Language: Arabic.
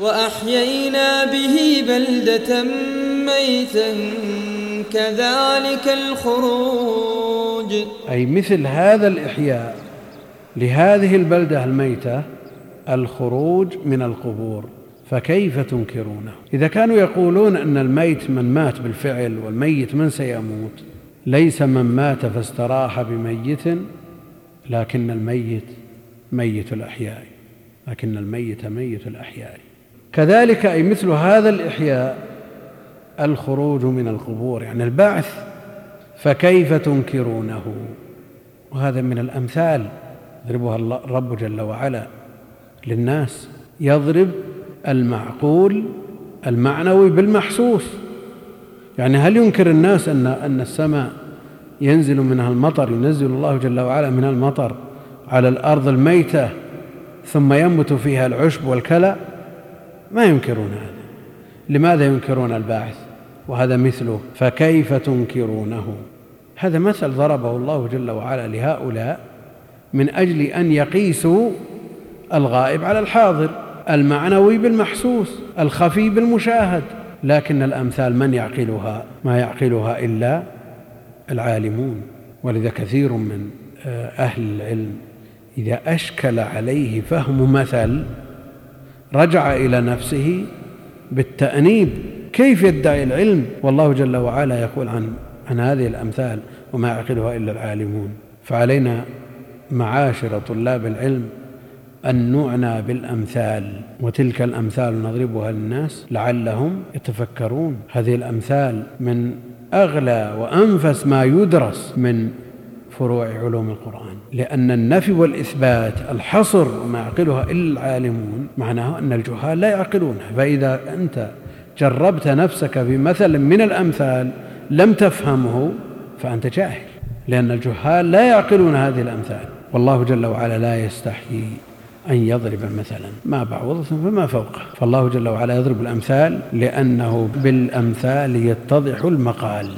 وأحيينا به بلدة ميتا كذلك الخروج. أي مثل هذا الإحياء لهذه البلدة الميتة الخروج من القبور فكيف تنكرونه؟ إذا كانوا يقولون أن الميت من مات بالفعل والميت من سيموت ليس من مات فاستراح بميت لكن الميت ميت الأحياء لكن الميت ميت الأحياء. كذلك أي مثل هذا الإحياء الخروج من القبور يعني البعث فكيف تنكرونه؟ وهذا من الأمثال يضربها الرب جل وعلا للناس. يضرب المعقول المعنوي بالمحسوس. يعني هل ينكر الناس أن أن السماء ينزل منها المطر ينزل الله جل وعلا من المطر على الأرض الميتة ثم ينبت فيها العشب والكلى؟ ما ينكرون هذا. لماذا ينكرون الباعث؟ وهذا مثله فكيف تنكرونه؟ هذا مثل ضربه الله جل وعلا لهؤلاء من أجل أن يقيسوا الغائب على الحاضر المعنوي بالمحسوس الخفي بالمشاهد. لكن الأمثال من يعقلها؟ ما يعقلها إلا العالمون. ولذا كثير من آه، أهل العلم إذا أشكل عليه فهم مثل رجع إلى نفسه بالتأنيب. كيف يدعي العلم؟ والله جل وعلا يقول عن عن هذه الأمثال وما يعقلها إلا العالمون. فعلينا معاشر طلاب العلم أن نعنى بالأمثال وتلك الأمثال نضربها للناس لعلهم يتفكرون. هذه الأمثال من أغلى وأنفس ما يدرس من فروع علوم القرآن. لأن النفي والإثبات الحصر ما يعقلها إلا العالمون معناه أن الجهال لا يعقلونها. فإذا أنت جربت نفسك بمثل من الأمثال لم تفهمه فأنت جاهل. لأن الجهال لا يعقلون هذه الأمثال. والله جل وعلا لا يستحيي أن يضرب مثلا. ما بعوضة فما فوقه فالله جل وعلا يضرب الأمثال لأنه بالأمثال يتضح المقال.